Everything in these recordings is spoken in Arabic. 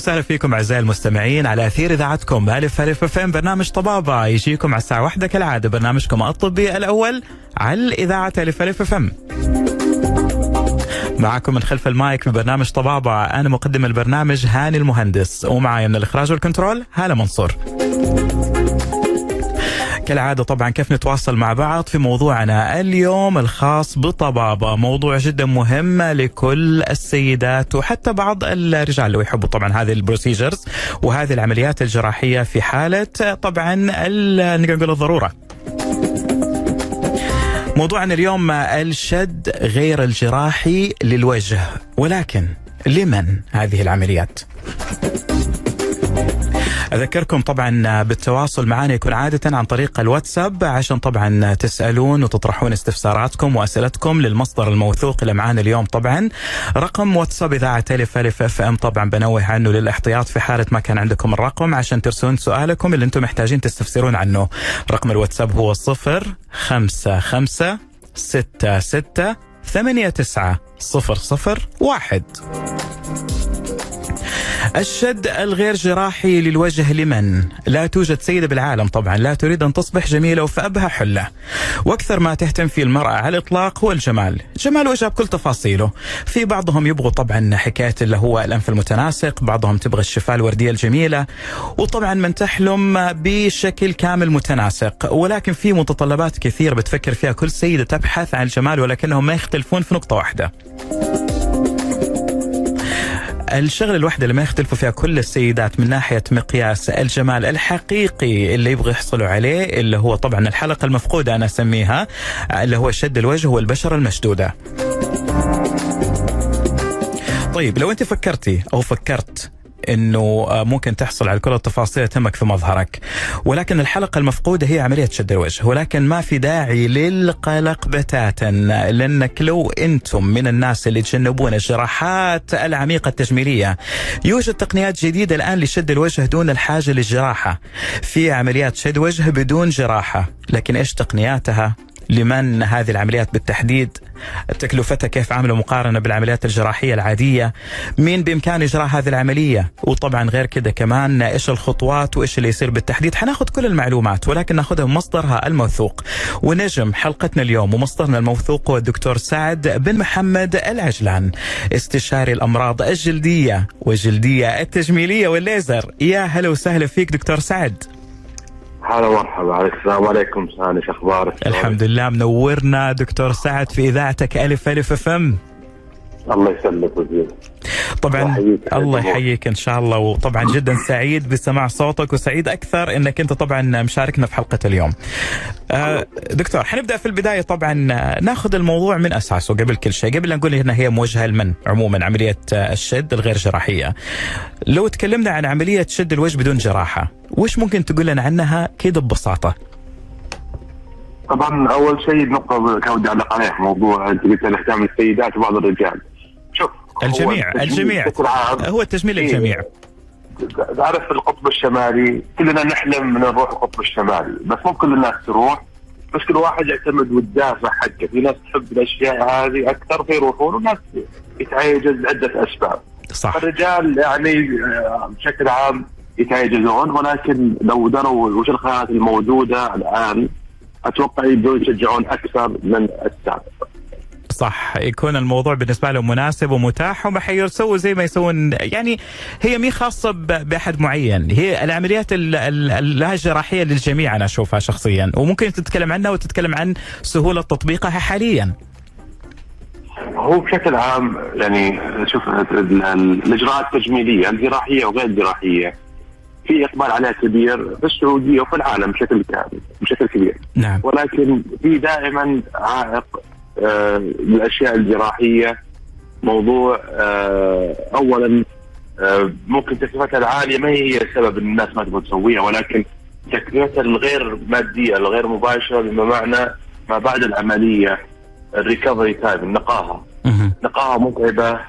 وسهلا فيكم أعزائي المستمعين على أثير إذاعتكم ألف ألف أف إم. برنامج طبابة يجيكم على الساعة واحدة كالعادة. برنامجكم الطبي الأول على إذاعة ألف ألف أف إم. معكم من خلف المايك في برنامج طبابة أنا مقدم البرنامج هاني المهندس. ومعايا من الإخراج وال control هالة منصور. كالعادة طبعا كيف نتواصل مع بعض في موضوعنا اليوم الخاص بطبابة موضوع جدا مهم لكل السيدات وحتى بعض الرجال اللي يحبوا طبعا هذه ال procedures وهذه العمليات الجراحية في حالة طبعا نقدر نقول الضرورة موضوعنا اليوم الشد غير الجراحي للوجه ولكن لمن هذه العمليات؟ أذكركم طبعا بالتواصل معنا يكون عادة عن طريق الواتساب عشان طبعا تسألون وتطرحون استفساراتكم وأسئلتكم للمصدر الموثوق اللي معانا اليوم طبعا. رقم واتساب إذاعة ألف ألف أف أم طبعا بنوه عنه للاحتياط في حالة ما كان عندكم الرقم عشان ترسلون سؤالكم اللي أنتم محتاجين تستفسرون عنه. رقم الواتساب هو صفر خمسة خمسة ستة ستة ثمانية تسعة صفر صفر واحد. الشد الغير جراحي للوجه لمن؟ لا توجد سيدة بالعالم طبعا لا تريد أن تصبح جميلة وفأبها حلة. وأكثر ما تهتم فيه المرأة على الإطلاق هو الجمال. جمال وجهها بكل تفاصيله. في بعضهم يبغوا طبعا حكاية اللي هو الأنف المتناسق بعضهم تبغى الشفاه الوردية الجميلة. وطبعا من تحلم بشكل كامل متناسق. ولكن في متطلبات كثير بتفكر فيها كل سيدة تبحث عن الجمال ولكنهم ما يختلفون في نقطة واحدة. الشغلة الوحدة اللي ما يختلفوا فيها كل السيدات من ناحية مقياس الجمال الحقيقي اللي يبغوا يحصلوا عليه اللي هو طبعا الحلقة المفقودة أنا أسميها اللي هو شد الوجه والبشرة المشدودة. طيب لو أنت فكرتي أو فكرت إنه ممكن تحصل على كل التفاصيل تهمك في مظهرك. ولكن الحلقة المفقودة هي عملية شد الوجه. ولكن ما في داعي للقلق بتاتا لانك لو إنتم من الناس اللي يتجنبون الجراحات العميقة التجميلية. يوجد تقنيات جديدة الآن لشد الوجه دون الحاجة للجراحة. في عمليات شد وجه بدون جراحة. لكن إيش تقنياتها؟ لمن هذه العمليات بالتحديد تكلفتها كيف عامله مقارنة بالعمليات الجراحية العادية مين بإمكانه إجراء هذه العملية؟ وطبعا غير كده كمان إيش الخطوات وإيش اللي يصير بالتحديد؟ حناخذ كل المعلومات ولكن ناخذها من مصدرها الموثوق. ونجم حلقتنا اليوم ومصدرنا الموثوق هو الدكتور سعد بن محمد العجلان. استشاري الأمراض الجلدية والجلدية التجميلية والليزر. يا هلا وسهلا فيك دكتور سعد. هلا مرحبا. عليك السلام. عليكم ساني شو أخبارك؟ الحمد لله منورنا. دكتور سعد في إذاعتك ألف ألف أف أم. الله يسلمك وزير طبعا الله يحييك إن شاء الله وطبعا جدا سعيد بسماع صوتك وسعيد أكثر إنك أنت طبعا مشاركنا في حلقة اليوم. آه دكتور حنبدأ في البداية طبعا ناخذ الموضوع من أساسه قبل كل شيء، قبل لا نقول انها هي موجهة لمن عموما عملية الشد الغير جراحية. لو تكلمنا عن عملية شد الوجه بدون جراحة، وش ممكن تقول لنا عنها كده ببساطه؟ طبعا أول شيء نقطة كان ودي اعلق عليها موضوع انت قلت الاهتمام السيدات وبعض الرجال. الجميع الجميع. هو التجميل للجميع تعرف القطب الشمالي كلنا نحلم من نروح القطب الشمالي بس مو كل الناس تروح بس كل واحد يعتمد والدافع حقه. في ناس تحب الأشياء هذه أكثر فيروحون وناس يتعيجز لعده أسباب. صح. الرجال يعني بشكل عام يتعيجزون ولكن لو دروا وش الخيارات الموجودة الآن أتوقع يبدون يشجعون أكثر من السابق. صح. يكون الموضوع بالنسبة لهم مناسب ومتاح هم حيسووا زي ما يسوون. يعني هي مي خاصة بأحد معين. هي العمليات اللا جراحيه للجميع أنا أشوفها شخصيا. وممكن تتكلم عنها وتتكلم عن سهولة تطبيقها حاليا. هو بشكل عام يعني شوف الإجراءات التجميليه الجراحية وغير الجراحية. في إقبال عليها كبير في السعودية وفي العالم بشكل كامل بشكل كبير. نعم. ولكن في دائما عائق الأشياء الجراحية. موضوع آه اولا آه ممكن تكلفتها العالية ما هي السبب إن الناس ما تبغى تسويها ولكن تكلفتها الغير مادية الغير مباشرة بما معنى ما بعد العملية ال recovery time النقاهة. نقاهه متعبة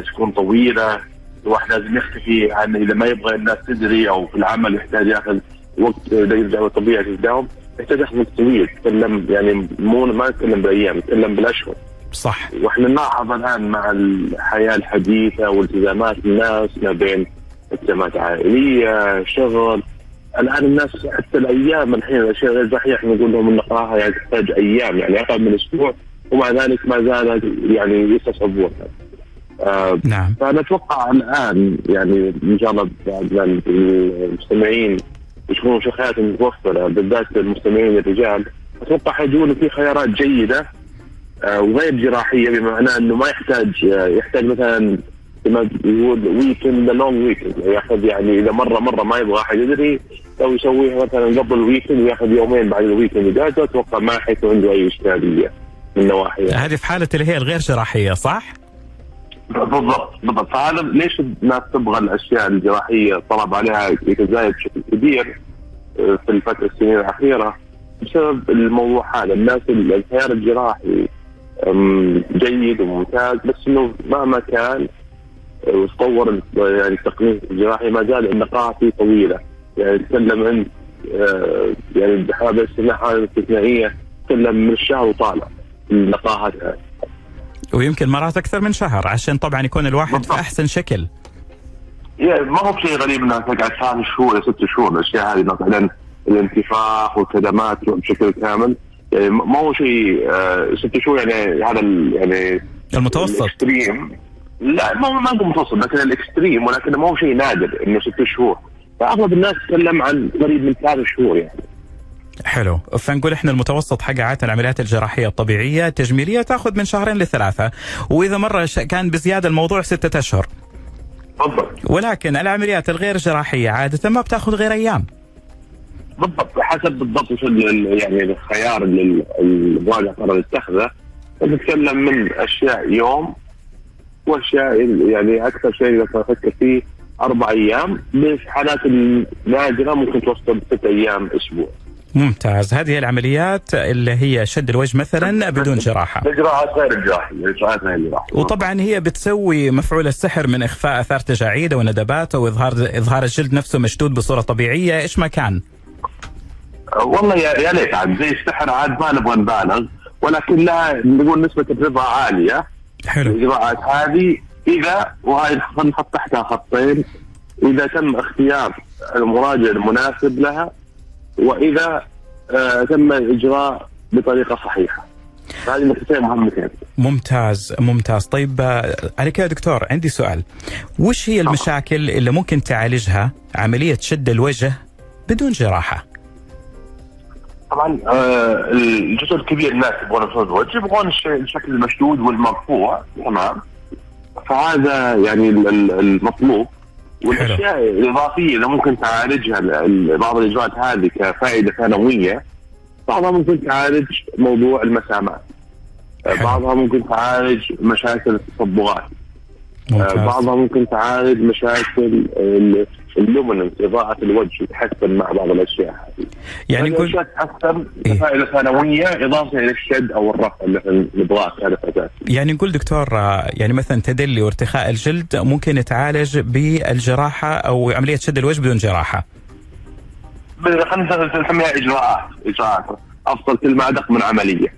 تكون طويلة الواحد لازم يختفي عن إذا ما يبغى الناس تدري أو في العمل يحتاج يأخذ وقت يرجع طبيعي يتداوم يحتاج وقت طويل يتكلم يعني مو ما نتكلم بايام نتكلم بالأشهر. صح. وإحنا نلاحظ الآن مع الحياة الحديثة والتزامات الناس ما بين التزامات عائلية شغل. الآن الناس حتى الأيام الحين الأشياء غير إحنا نقول لهم النقاهه يعني تحتاج أيام يعني أقل من أسبوع ومع ذلك ما زالت يعني يستصعبونها. آه نعم فنتوقع الآن يعني إن شاء الله المستمعين يشوفون شخصيات متوفره بالذات المستمعين الرجال. أتوقع حيجون في خيارات جيدة آه وغير جراحية بمعنى أنه ما يحتاج آه يحتاج مثلا كما يقول weekend long weekend ياخذ يعني إذا مره مرة ما يبغى أحد يدري لو يسويها مثلا قبل ال weekend وياخذ يومين بعد ال weekend إجازة أتوقع ما حيكون عنده أي إشكالية من نواحي هذه في حالة اللي هي الغير جراحية صح؟ بالضبط بالضبط. فهذا ليش الناس تبغى الأشياء الجراحية؟ طلب عليها يتزايد بشكل كبير آه، في الفترة السنين الأخيرة بسبب الموضوع هذا. الناس الخيار الجراحي جيد وممتاز بس إنه مهما كان آه، وتطور يعني التقنية الجراحي ما زال النقاهة فيه طويلة. يعني تكلم عن آه، يعني بحالة استثناء حاله استثنائيه تكلم من الشهر وطالع النقاهة. ويمكن مرات أكثر من شهر عشان طبعا يكون الواحد في بالضبط. أحسن شكل. يعني ما هو بشيء غريب انها تقعد ثلاث شهور ست شهور الاشياء هذه مثلا الانتفاخ والكدمات بشكل كامل؟ يعني ما هو شيء آه ست شهور يعني هذا يعني المتوسط. ال extreme. لا ما ما أقول متوسط لكن ال extreme ولكن ما هو شيء نادر إنه ست شهور. فأغلب الناس تتكلم عن قريب من ثلاث شهور يعني. حلو. فنقول إحنا المتوسط حق عادة العمليات الجراحية الطبيعية التجميليه تأخذ من شهرين لثلاثة وإذا مرة كان بزيادة الموضوع ستة أشهر. بالضبط. ولكن العمليات الغير جراحية عادة ما بتأخذ غير أيام. بالضبط. حسب بالضبط وش يعني الخيار اللي ال- المراجع قرر يتخذه نتكلم من أشياء يوم وأشياء يعني أكثر شيء إذا أفكر فيه أربع أيام. في حالات النادره ممكن توصل ست أيام أسبوع. ممتاز. هذه العمليات اللي هي شد الوجه مثلا بدون جراحة. الاجراءات غير الجراحية، الاجراءات غير الجراحية. وطبعا هي بتسوي مفعول السحر من إخفاء أثار تجاعيد وندبات وإظهار إظهار الجلد نفسه مشدود بصورة طبيعية. إيش ما كان؟ والله يا يا ليت عاد. زي السحر عاد ما نبغى نبالغ ولكن لها نقول نسبة الرضا عالية. حلو. الإجراءات هذه إذا وهي نحط تحتها خطين. إذا تم اختيار المراجع المناسب لها وإذا آه تم الإجراء بطريقة صحيحة. هذه نقطتين مهمتين. ممتاز ممتاز. طيب آه، على يا دكتور عندي سؤال. وش هي المشاكل اللي ممكن تعالجها عملية شد الوجه بدون جراحة؟ طبعا آه الجزء الكبير الناس يبغون يوصلون الوجه يبغون الش- الشكل المشدود والمرفوع تمام. فهذا يعني ال- ال- المطلوب. والأشياء الإضافية اللي ممكن تعالجها ال- ال- بعض الإجراءات هذه كفائدة ثانوية بعضها ممكن تعالج موضوع المسامات. حلو. بعضها ممكن تعالج مشاكل التصبغات ممتاز. بعضها ممكن تعالج مشاكل اللومننس اضاءه الوجه يتحسن مع بعض الأشياء هذه يعني تتحسن إيه. كفائده ثانويه إضافة إلى الشد أو الرفع اللي إحنا نبغاه كهدف اساسي. يعني نقول دكتور يعني مثلا تدلي وارتخاء الجلد ممكن يتعالج بالجراحة أو عملية شد الوجه بدون جراحة خلينا نسميها إجراءات إجراءات أفضل كلمة أدق من عملية.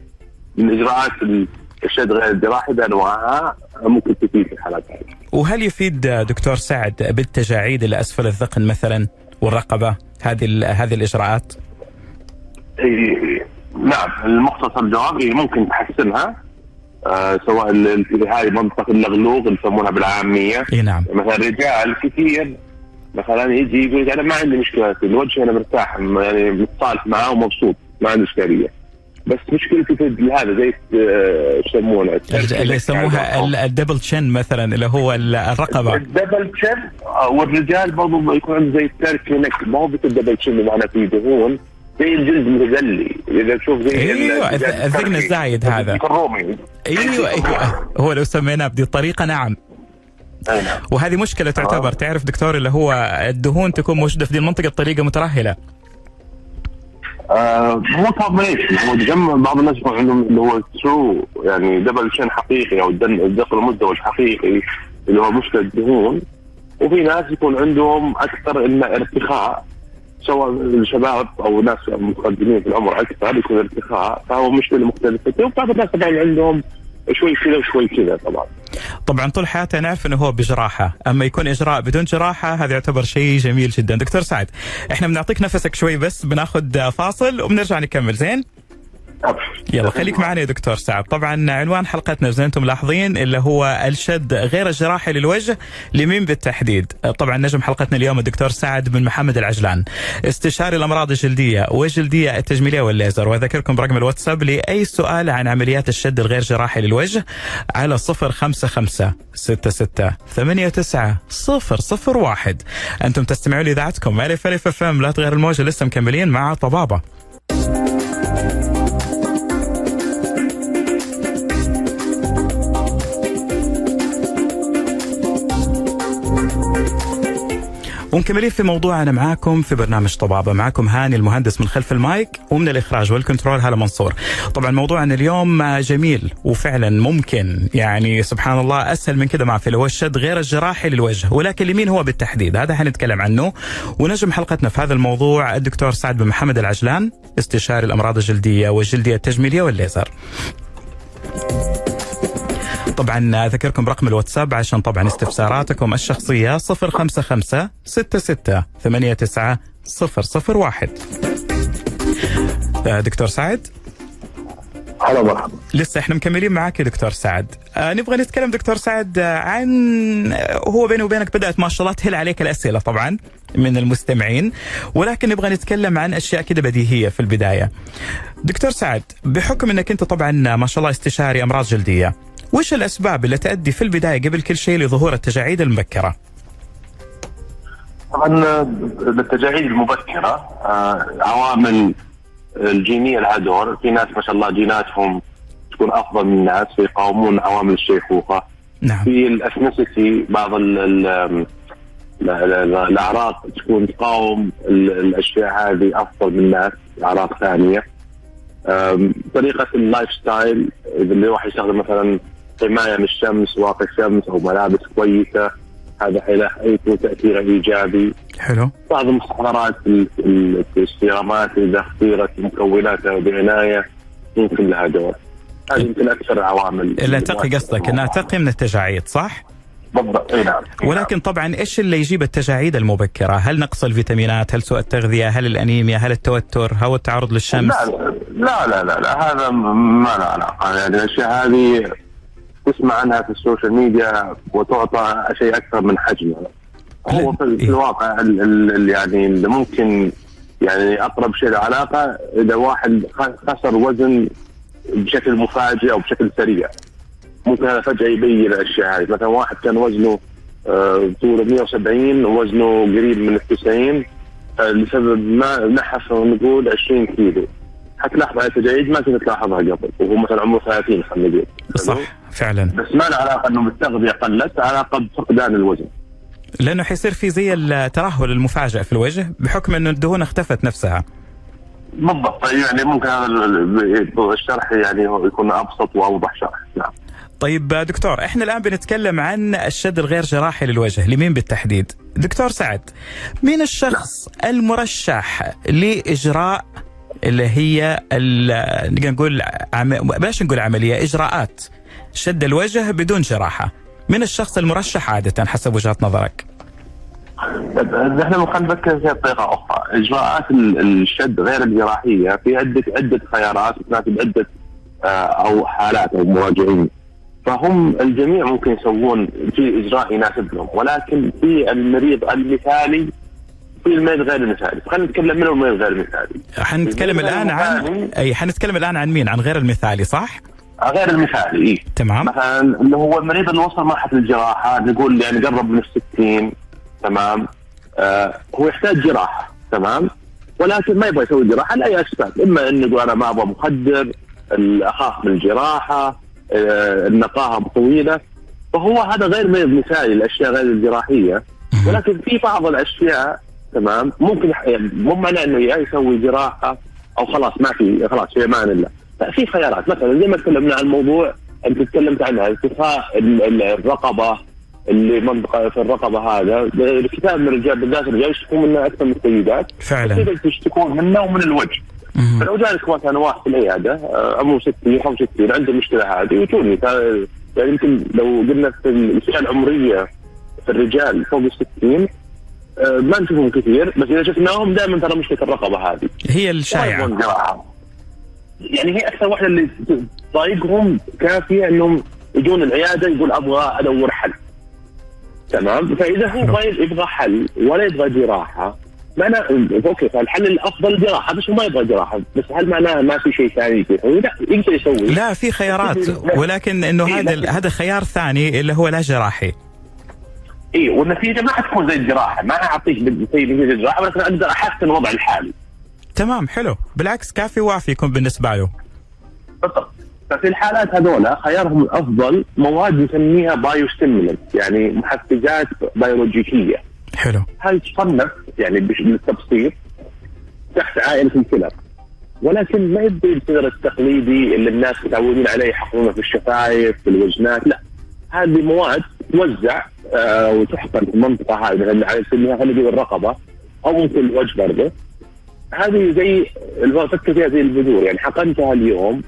من إجراءات ال- الشد غير الجراحي بانواعها ممكن تفيد في الحالات هذه. وهل يفيد دكتور سعد بالتجاعيد اللي أسفل الذقن مثلا والرقبة هذه هذه الإجراءات؟ إيه، نعم المختصر الجواب إيه، ممكن تحسنها. آه سواء هاي منطقة اللغلوغ اللي يسمونها بالعامية. إي نعم. مثلا رجال كثير مثلا يجي يقول أنا ما عندي مشكلة في الوجه أنا مرتاح يعني متصالح معاه ومبسوط ما عندي إشكالية. بس مشكلتي في هذا زي آه، يسمونه. اللي يسموها ال- ال double chin مثلا اللي هو ال- الرقبة. ال double chin آه، والرجال برضه يكون عنده زي ال turkey neck ما هو بس ال double chin بمعنى فيه دهون زي الجلد متدلي إذا تشوف زي أيوه ال- الذ- الذقن. الزايد هذا. الرومي. أيوه أيوه. هو لو سميناه بدي الطريقة نعم. أي نعم. وهذه مشكلة تعتبر تعرف دكتور اللي هو الدهون تكون موجودة في دي المنطقة بطريقة مترهلة. آه، مو combination هو جمع بعض الناس يكون عندهم اللي هو true يعني double chin حقيقي أو الذقن المزدوج حقيقي اللي هو مشكله دهون وفي ناس يكون عندهم أكثر انه ارتخاء سواء الشباب أو ناس متقدمين في العمر أكثر يكون ارتخاء فهو مشكله مختلفه وبعض الناس طبعا عندهم شوي كذا وشوي كذا طبعا. طبعا طول حياته نعرف إنه هو بجراحة. أما يكون إجراء بدون جراحة هذا يعتبر شيء جميل جدا. دكتور سعد إحنا بنعطيك نفسك شوي بس بناخذ فاصل وبنرجع نكمل زين؟ يلا خليك معنا يا دكتور سعد. طبعا عنوان حلقتنا زي أنتم ملاحظين اللي هو الشد غير الجراحي للوجه لمين بالتحديد؟ طبعا نجم حلقتنا اليوم الدكتور سعد بن محمد العجلان. استشاري الأمراض الجلدية والجلديه التجميلية والليزر. وأذكركم برقم الواتساب لأي سؤال عن عمليات الشد الغير جراحي للوجه على 055 66 89 001 أنتم تستمعون لإذاعتكم ألف ألف لا تغير الموجة لسه مكملين مع طبابة. ومكملين في موضوعنا معاكم في برنامج طبابة معاكم. هاني المهندس من خلف المايك ومن الإخراج والكنترول. هلا منصور. طبعا موضوعنا اليوم جميل وفعلا ممكن. يعني سبحان الله أسهل من كده ما في. هو الشد غير الجراحي للوجه ولكن لمين هو بالتحديد؟ هذا حنتكلم عنه. ونجم حلقتنا في هذا الموضوع الدكتور سعد بن محمد العجلان استشاري الأمراض الجلدية والجلدية التجميلية والليزر. طبعا أذكركم برقم الواتساب عشان طبعا استفساراتكم الشخصية 055 66 89 001 دكتور سعد؟ هلا مرحبا. لسه إحنا مكملين معاك يا دكتور سعد. آه نبغى نتكلم دكتور سعد عن هو بيني وبينك بدأت ما شاء الله تهل عليك الأسئلة طبعا من المستمعين ولكن نبغى نتكلم عن أشياء كده بديهية في البداية. دكتور سعد بحكم إنك أنت طبعا ما شاء الله استشاري أمراض جلدية وش الأسباب اللي تؤدي في البداية قبل كل شيء لظهور التجاعيد المبكرة؟ طبعا التجاعيد المبكرة عوامل الجينية لها دور في ناس ما شاء الله جيناتهم تكون أفضل من الناس فيقاومون عوامل الشيخوخة نعم. في ال ethnicity بعض ال ال الأعراق تكون تقاوم الأشياء هذه أفضل من الناس أعراق ثانية طريقة ال lifestyle إذا الواحد يستخدم مثلا حماية من الشمس واقي الشمس أو ملابس كويسة هذا حيكون تاثيره إيجابي حلو بعض المستحضرات السيرامات إذا اختيرت مكوناتها بعنايه يمكن لها دور هذه يمكن أكثر العوامل اللي تقي قصدك انها تقي من التجاعيد صح؟ بالضبط إي نعم ولكن طبعا إيش اللي يجيب التجاعيد المبكرة؟ هل نقص الفيتامينات؟ هل سوء التغذية؟ هل الأنيميا؟ هل التوتر؟ هل التعرض للشمس؟ لا لا لا لا, لا هذا ما له علاقة يعني الأشياء هذه تسمع عنها في ال social media وتعطى شيء أكثر من حجمها. هو في الواقع ال يعني اللي ممكن يعني أقرب شيء له علاقة إذا واحد خسر وزن بشكل مفاجئ أو بشكل سريع. ممكن هذا فجأة يبين الأشياء هذه. مثلا واحد كان وزنه طوله 170 وزنه قريب من ال 90 لسبب ما نحف نقول 20 كيلو. حتلاحظ على التجاعيد ما كنت تلاحظها قبل وهو مثلا عمره 30 خلينا نقول. صح فعلا. بس ما له علاقة إنه بالتغذيه قلت علاقه بفقدان الوزن لأنه حيصير في زي الترهل المفاجئ في الوجه بحكم إنه الدهون اختفت نفسها. بالضبط يعني ممكن هذا الشرح يعني يكون أبسط وأوضح شرح. نعم. طيب دكتور إحنا الآن بنتكلم عن الشد الغير جراحي للوجه لمين بالتحديد؟ دكتور سعد مين الشخص المرشح لإجراء اللي هي نقدر نقول. بلاش نقول عملية إجراءات شد الوجه بدون جراحة من الشخص المرشح عادة حسب وجهه نظرك إحنا خلينا نفكر في طريقة أخرى، إجراءات الشد غير الجراحية في عده عدة خيارات تناسب عده أو حالات أو مراجعين. فهم الجميع ممكن يسوون في إجراء يناسبهم ولكن في المريض المثالي المريض غير المثالي، خلينا نتكلم من المريض غير المثالي. حنتكلم الآن عن أي حنتكلم الآن عن مين؟ عن غير المثالي صح؟ غير المثالي إيه؟ تمام مثلا اللي هو المريض اللي وصل مرحلة الجراحة نقول يعني قرب من الستين تمام آه هو يحتاج جراحة تمام ولكن ما يبغى يسوي جراحة لأي أسباب إما إنه يقول أنا ما أبغى مخدر اخاف من الجراحة آه النقاهة طويلة فهو هذا غير مريض مثالي الأشياء غير الجراحية ولكن في بعض الأشياء تمام؟ ممكن يعني مو معناه إنه يا يسوي جراحة أو خلاص ما في خلاص في أمان الله في خيارات. مثلا زي ما تكلمنا عن موضوع أنت تكلمت عنها ارتخاء الرقبة اللي منطقه في الرقبة هذا. الكثير من الرجال بالذات الرجال يشتكون منه أكثر من السيدات. فعلا. يشتكون منه ومن الوجه. فلو جالك مثلا واحد في العيادة عمره 60 65 عنده المشكلة هذه ويجوني يعني يمكن لو قلنا في الفئة العمرية في الرجال فوق ال 60 آه، ما نشوفهم كثير بس إذا شفناهم دائما ترى مشكلة الرقبة هذه. هي الشائعة. يعني هي أكثر واحدة اللي تضايقهم كافية إنهم يجون العيادة يقول أبغى أدور حل. تمام؟ فإذا هو ما يبغى حل ولا يبغى جراحة معناه أوكي فالحل الأفضل جراحة بس هو ما يبغى جراحة. بس هل معناه ما في شيء ثاني يسوي؟ لا يقدر يسوي. لا في خيارات ولكن إنه إيه، هذا هذا خيار ثاني اللي هو لا جراحي. اي والنتيجة ما حتكون زي الجراحة. ما أعطيك زي نتيجه الجراحه ولكن أقدر أحسن الوضع الحالي. تمام حلو. بالعكس كافي وافي يكون بالنسبة له. بالضبط. ففي الحالات هذولا خيارهم الأفضل مواد نسميها بايو يعني محفزات بيولوجيكيه حلو. هاي تصنف يعني بالتبسيط تحت عائلة الكلى. ولكن ما يبدي الفكر التقليدي اللي الناس متعودين عليه يحطونه في الشفايف في الوجنات لا. هذه مواد توزع آه وتحقن في المنطقة هذه مثلا على خلينا نقول الرقبة أو ممكن الوجه برضه. هذه زي فكر فيها زي البذور يعني حقنتها اليوم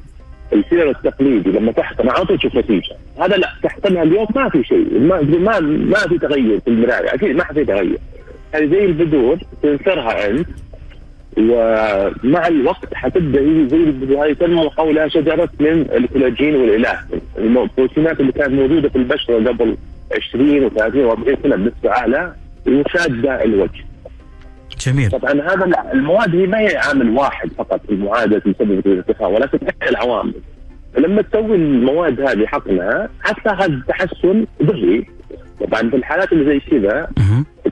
الفيلر التقليدي لما تحقن على طول تشوف نتيجة. هذا لا تحقنها اليوم ما في شيء ما ما ما في تغير في المرايه أكيد ما في تغير. هذه زي البذور تنثرها انت ومع الوقت حتبدأ هي زي هذه تنمو حولها شجرة من الكولاجين والالاستين البروتينات اللي كانت موجودة في البشرة قبل 20 و30 و40 سنة بنسبه اعلى وشادة الوجه. جميل. طبعا هذا المواد هي ما هي عامل واحد فقط في معادله مسببه الارتفاع ولكن احدى العوامل. فلما تسوي المواد هذه حقنها حتلاحظ تحسن ذري طبعا في الحالات اللي زي كذا.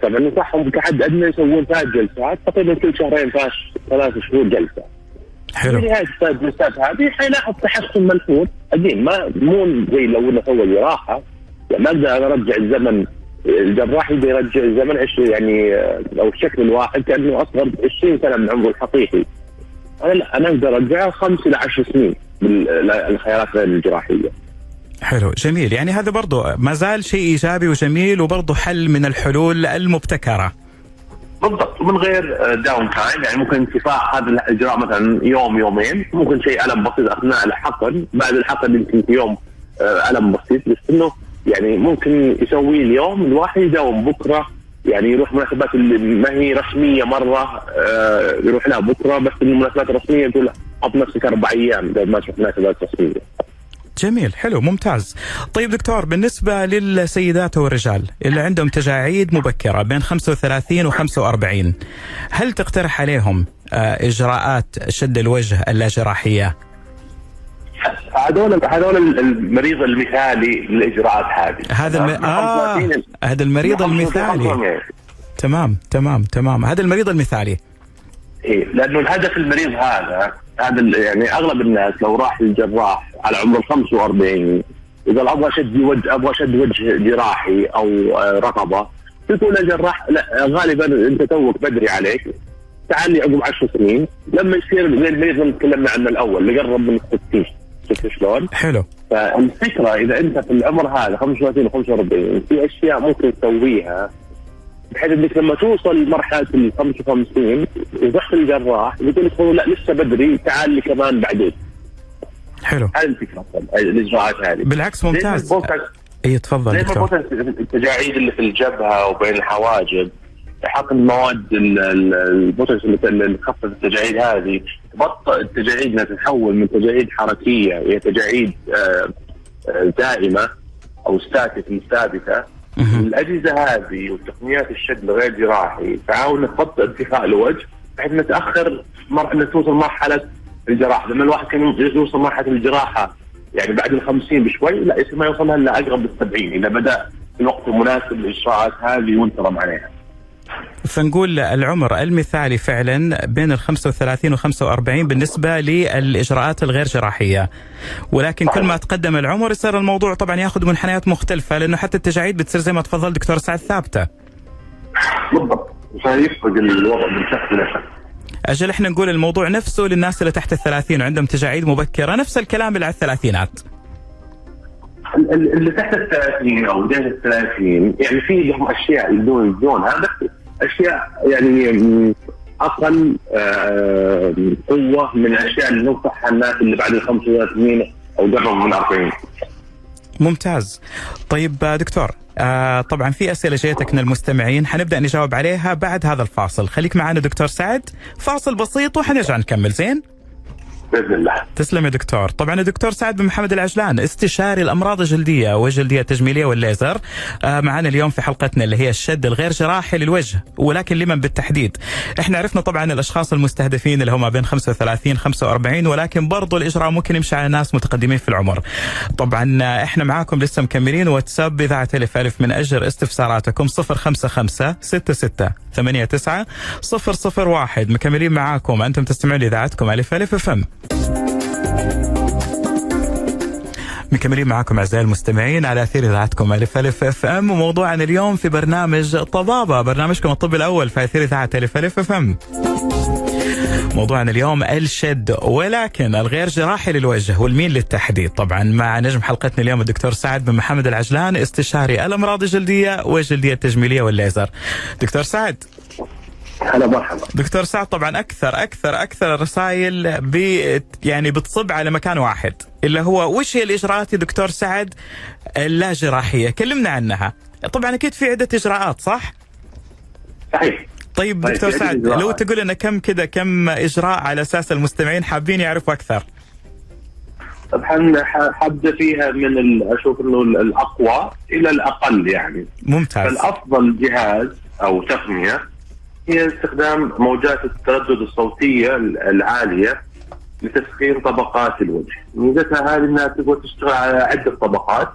طبعا ننصحهم كحد أدنى يسوون ثلاث جلسات تقريبا كل شهرين ثلاث ثلاث شهور جلسة في حلو نهايه الثلاث جلسات هذه حيلاحظ تحسن ملحوظ قديم ما مو زي لو إنه سوى جراحه يعني ما أقدر أرجع الزمن الجراح يقدر يرجع الزمن يعني آه، أو الشكل الواحد كأنه أصغر ب 20 سنة من عمره الحقيقي. أنا لا أنا أقدر أرجعه خمس إلى عشر سنين بالخيارات غير الجراحية. حلو جميل. يعني هذا برضو ما زال شيء إيجابي وجميل وبرضو حل من الحلول المبتكرة. بالضبط. ومن غير downtime يعني ممكن انتفاخ هذا الإجراء مثلا يوم يومين ممكن شيء ألم بسيط أثناء الحقن بعد الحقن يمكن يوم آه، ألم بسيط بس إنه يعني ممكن يسويه اليوم الواحد يداوم. بكرة يعني يروح مناسبات اللي ما هي رسمية مرة آه، يروح لها بكرة بس المناسبات الرسمية يقول حط نفسك أربع أيام قبل ما تروح مناسبات رسمية. جميل حلو ممتاز. طيب دكتور بالنسبة للسيدات والرجال اللي عندهم تجاعيد مبكرة بين 35 و 45 هل تقترح عليهم آه، إجراءات شد الوجه اللاجراحية هذول هذول المريض المثالي للإجراءات هذه. هذا الم... آه هذا المريض المثالي. تمام تمام تمام. هذا المريض المثالي. إيه لأنه الهدف المريض هذا هذا يعني أغلب الناس لو راح للجراح على عمر ال 45 وقال أبغى شد وجه أبغى شد وجه جراحي أو آه، رقبة يقول الجراح لا غالبا أنت توك بدري عليك تعال لي عقب 10 سنين لما يصير زي المريض اللي تكلمنا عنه الأول اللي قرب من 60 شفت شلون؟ حلو فالفكرة إذا أنت في العمر هذا 35 و 45 في أشياء ممكن تسويها بحيث إنك لما توصل لمرحلة ال 55 وتروح الجراح يقول لك لا لسه بدري تعال لي كمان بعدين. حلو. هذه الفكرة الإجراءات هذه. بالعكس ممتاز. اي تفضل زي دكتور. التجاعيد اللي في الجبهة وبين الحواجب حقن مواد ال- ال- البوتوكس اللي تخفف التجاعيد هذه تبطئ التجاعيد انها تتحول من تجاعيد حركية إلى تجاعيد آه، آه، دائمة أو ستاتيك ثابته. الأجهزة هذه وتقنيات الشد الغير جراحي تعاون انها تبطئ ارتفاع الوجه بحيث انها تاخر مر... انها توصل مرحلة الجراحة لما الواحد كان يوصل مرحلة الجراحة يعني بعد ال 50 بشوي لا يصير ما يوصلها إلا أقرب لل 70 إذا بدأ في الوقت المناسب للاجراءات هذه وانتظم عليها. فنقول العمر المثالي فعلا بين ال 35 و 45 بالنسبة للإجراءات الغير جراحية. ولكن كل ما تقدم العمر يصير الموضوع طبعا ياخذ منحنيات مختلفة لأنه حتى التجاعيد بتصير زي ما تفضل دكتور سعد ثابتة. بالضبط. فيفرق الوضع من شخص إلى شخص. أجل إحنا نقول الموضوع نفسه للناس اللي تحت الثلاثين وعندهم تجاعيد مبكرة نفس الكلام اللي على الثلاثينات. ال- ال- اللي تحت ال 30 أو بداية ال 30 يعني في لهم أشياء يبدون يبدون هذا أشياء يعني م، أقل آه، قوة من الاشياء اللي ننصحها الناس اللي بعد ال 35 أو قبل من 40 ممتاز. طيب آه، دكتور آه طبعا في أسئلة جيتك من المستمعين حنبدأ نجاوب عليها بعد هذا الفاصل. خليك معنا دكتور سعد. فاصل بسيط وحنرجع نكمل زين؟ بإذن الله. تسلم يا دكتور. طبعا الدكتور سعد بن محمد العجلان استشاري الأمراض الجلدية والجلديه التجميليه والليزر آه معنا اليوم في حلقتنا اللي هي الشد الغير جراحي للوجه ولكن لمن بالتحديد؟ إحنا عرفنا طبعا الأشخاص المستهدفين اللي هم بين 35 45 ولكن برضو الإجراء ممكن يمشي على ناس متقدمين في العمر. طبعا آه، إحنا معاكم لسه مكملين واتساب إذاعة ألف ألف من أجل استفساراتكم 055 66 89 001 مكملين معاكم. أنتم تستمعون لإذاعتكم ألف ألف اف ام مكملين معكم أعزائي المستمعين على أثير إذاعتكم ألف ألف اف ام وموضوعنا اليوم في برنامج طبابة. برنامجكم الطبي الأول في أثير إذاعة ألف ألف اف ام. موضوعنا اليوم الشد ولكن الغير جراحي للوجه والمين للتحديد. طبعا مع نجم حلقتنا اليوم الدكتور سعد بن محمد العجلان استشاري الأمراض الجلدية والجلدية التجميلية والليزر. دكتور سعد. هلا مرحبا. دكتور سعد طبعا أكثر أكثر أكثر الرسائل بي يعني بتصب على مكان واحد اللي هو وش هي الإجراءات يا دكتور سعد اللا جراحيه كلمنا عنها. طبعا أكيد في عدة إجراءات صح؟ صحيح. طيب طيب، دكتور سعد. لو تقول لنا كم كذا كم إجراء على أساس المستمعين حابين يعرفوا أكثر؟ طبعا ح- حبدا فيها من أشوف إنه ال- الأقوى إلى الأقل يعني. ممتاز. فالأفضل جهاز أو تقنية هي استخدام موجات التردد الصوتية ال- العالية لتسخين طبقات الوجه. ميزتها هذه إنها تقدر تشتغل على عدة طبقات.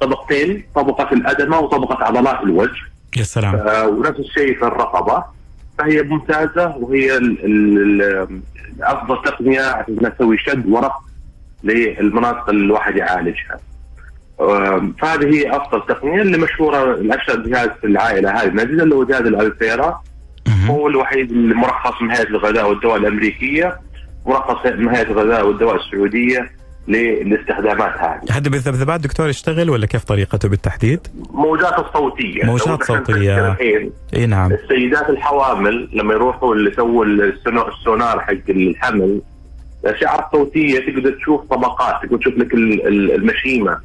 طبقتين طبقة الأدمة وطبقة عضلات الوجه. يا سلام. ونفس الشيء في الرقبة. فهي ممتازة وهي ال- ال- ال- أفضل تقنية عشان إنها تسوي شد ورق للمناطق اللي الواحد يعالجها. فهذه هي أفضل تقنية اللي مشهورة الأشهر جهاز في العائلة هذه. نجده اللي هو جهاز الألفيرا. هو الوحيد اللي مرخص من هيئة الغذاء والدواء الأمريكية مرخص من هيئة الغذاء والدواء السعودية. للاستخدامات هذه. هذا بالذبذبات دكتور يشتغل ولا كيف طريقته بالتحديد؟ موجات الصوتية موجات. الحين إي نعم السيدات الحوامل لما يروحوا اللي يسووا السونار, حق الحمل الأشعة الصوتية تقدر تشوف طبقات تقدر تشوف لك ال- ال- المشيمة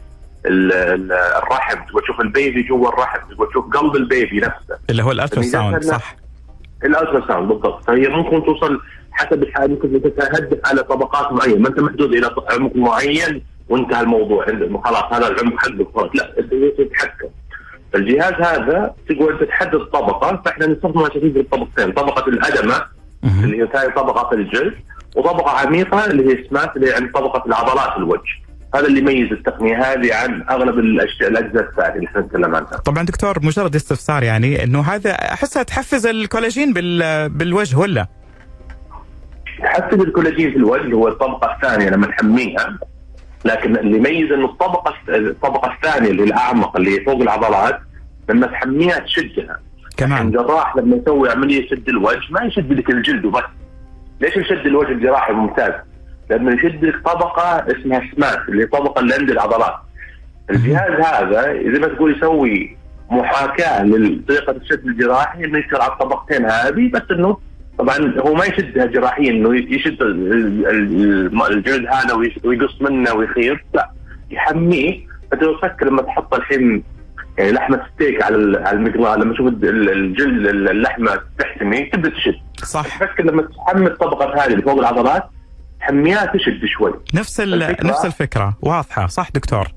ال- ال- الرحم تقدر تشوف ال baby جوا الرحم تقدر تشوف قلب ال baby نفسه اللي هو ال ultrasound صح ال ultrasound بالضبط فهي ممكن توصل حسب الحاله ممكن تتهدف على طبقات معينة. ما أنت محدود إلى عمق معين وانتهى الموضوع. خلاص هذا العمق حقك خلاص لا أنت تتحكم؟ الجهاز هذا أنت تحدد طبقة فإحنا نستخدمه عشان تجيب طبقتين طبقه الادمه. اللي هي ثاني طبقة في الجلد وطبقة عميقة اللي هي سمات اللي هي عند طبقة العضلات الوجه. هذا اللي يميز التقنية هذه عن أغلب الاشياء الاجزاء الثانية اللي إحنا نتكلم عنها. طبعا دكتور مجرد استفسار يعني إنه هذا أحسها تحفز الكولاجين بال بالوجه ولا؟ تحفز الكولاجين في الوجه هو الطبقة الثانية لما نحميها لكن اللي يميز إنه الطبقة الطبقة الثانية اللي الأعمق اللي فوق العضلات لما تحميها تشدها كمان الجراح لما يسوي عملية شد الوجه ما يشد لك الجلد وبس. ليش يشد الوجه الجراحي ممتاز؟ لأنه يشد لك طبقة اسمها سمات اللي الطبقه اللي عند العضلات. الجهاز هذا زي ما تقول يسوي محاكاة لطريقة الشد الجراحي إنه يشتغل على الطبقتين هذه بس إنه طبعا هو ما يشدها جراحيا إنه يشد ال- ال- الجلد هذا ويقص منه ويخيط لا يحميه. انت لو تفكر لما تحط الحين يعني لحمة ستيك على على المقلاة لما تشوف ال- الجلد اللحمة تحتمي تبدا تشد. صح. تفكر لما تحمي الطبقة هذه اللي فوق العضلات تحميها تشد شوي. نفس ال... الفكرة- نفس الفكرة. واضحة صح دكتور؟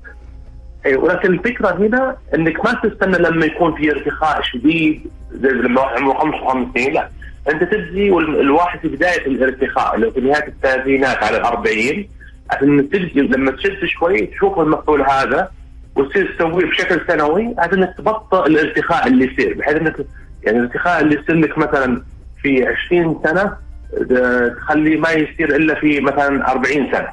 اي ولكن الفكرة هنا إنك ما تستنى لما يكون في ارتخاء شديد زي لما واحد عمره 55 لا. أنت تبدي والواحد في بداية الارتخاء اللي في نهاية الثلاثينات على الأربعين عشان تبدي لما تشد شوي تشوف المفعول هذا وتصير تسويه بشكل سنوي عشان انك تبطئ الارتخاء اللي يصير. بحيث انك يعني الارتخاء اللي يصير لك مثلا في 20 سنة تخليه ما يصير إلا في مثلا 40 سنة.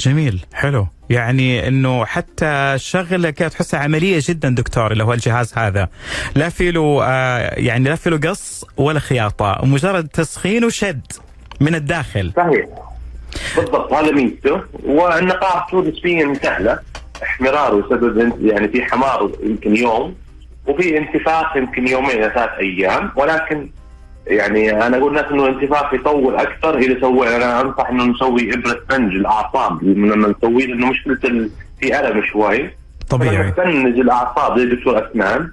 جميل حلو. يعني إنه حتى شغلة كده تحسها عملية جدا دكتور اللي هو الجهاز هذا. لا في له آه يعني لا في له قص ولا خياطة. مجرد تسخين وشد من الداخل. صحيح. بالضبط هذا ميزته. والنقاهه تكون نسبيا سهلة. احمرار يسبب يعني في حمار يمكن يوم وفي انتفاخ يمكن يومين ثلاث أيام. ولكن يعني أنا أقول للناس إنه الانتفاخ يطول أكثر إذا سوي أنا أنصح إنه نسوي إبرة بنج الاعصاب لما نسويه لأنه مشكلة في ألم شوي. طبيعي. تفنج الأعصاب زي دكتور اسنان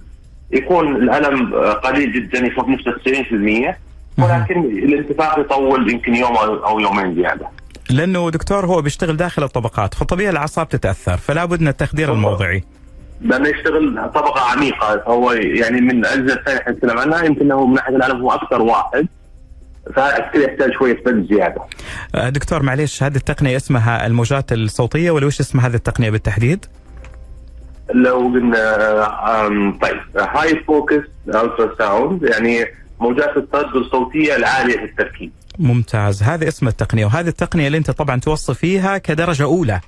يكون الألم آه، قليل جدا يفوق نسبه 90% ولكن الانتفاخ يطول يمكن يوم أو يومين زيادة. لأنه دكتور هو بيشتغل داخل الطبقات فطبيعي الأعصاب تتأثر فلا بد من التخدير. الموضعي. لأنه يشتغل طبقة عميقة فهو يعني من الاجهزه الثانية إحنا نتكلم عنها يمكن إنه من ناحيه الالم هو أكثر واحد فكذا يحتاج شوية فن زيادة. آه، دكتور معليش هذه التقنية اسمها الموجات الصوتية ولا وش اسم هذه التقنية بالتحديد؟ لو قلنا طيب high focus ultrasound يعني موجات التردد الصوتية العالية في التركيب. ممتاز هذا اسم التقنية وهذه التقنية اللي أنت طبعا توصف فيها كدرجة أولى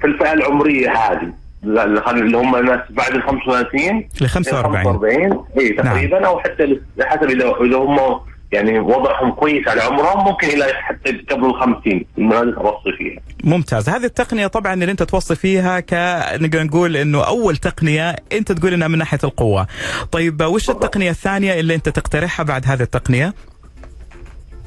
في الفئة العمرية هذه اللي هم الناس بعد ال 35 ل 45 45 اي تقريبا أو حتى حسب اذا إذا هم يعني وضعهم كويس على عمرهم ممكن إلى حتى قبل ال 50 انه هذه أوصي فيها. ممتاز. هذه التقنية طبعا اللي أنت توصف فيها ك نقدر نقول إنه أول تقنية أنت تقول إنها من ناحية القوة. طيب وش. التقنية الثانية اللي أنت تقترحها بعد هذه التقنية؟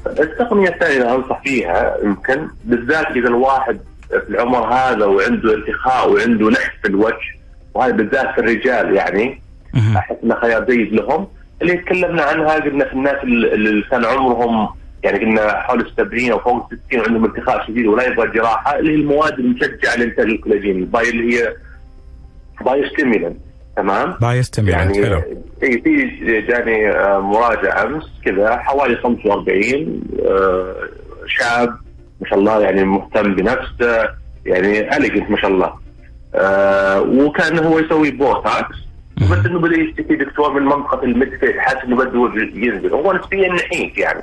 التقنية الثانية اللي أنصح فيها يمكن بالذات إذا الواحد في العمر هذا وعنده ارتخاء وعنده لحم في الوجه وهذا بالذات في الرجال يعني. احس انه خيار جيد لهم اللي تكلمنا عنها قلنا في الناس اللي كان عمرهم يعني قلنا حول ال 70 أو فوق ال 60 وعندهم ارتخاء شديد ولا يبغى جراحة اللي هي المواد المشجعة لإنتاج الكولاجين الباي اللي هي bio-stimulant تمام؟ bio-stimulant يعني حلو اي في جاني آه، مراجعة أمس كذا حوالي 45 آه، شاب ما شاء الله يعني مهتم بنفسه يعني elegant ما شاء الله. آه، وكان هو يسوي بوتاكس بس إنه بدأ يشتكي دكتور من منطقة المدمع حاسس إنه بده ينزل. هو نسبيا نحيف يعني.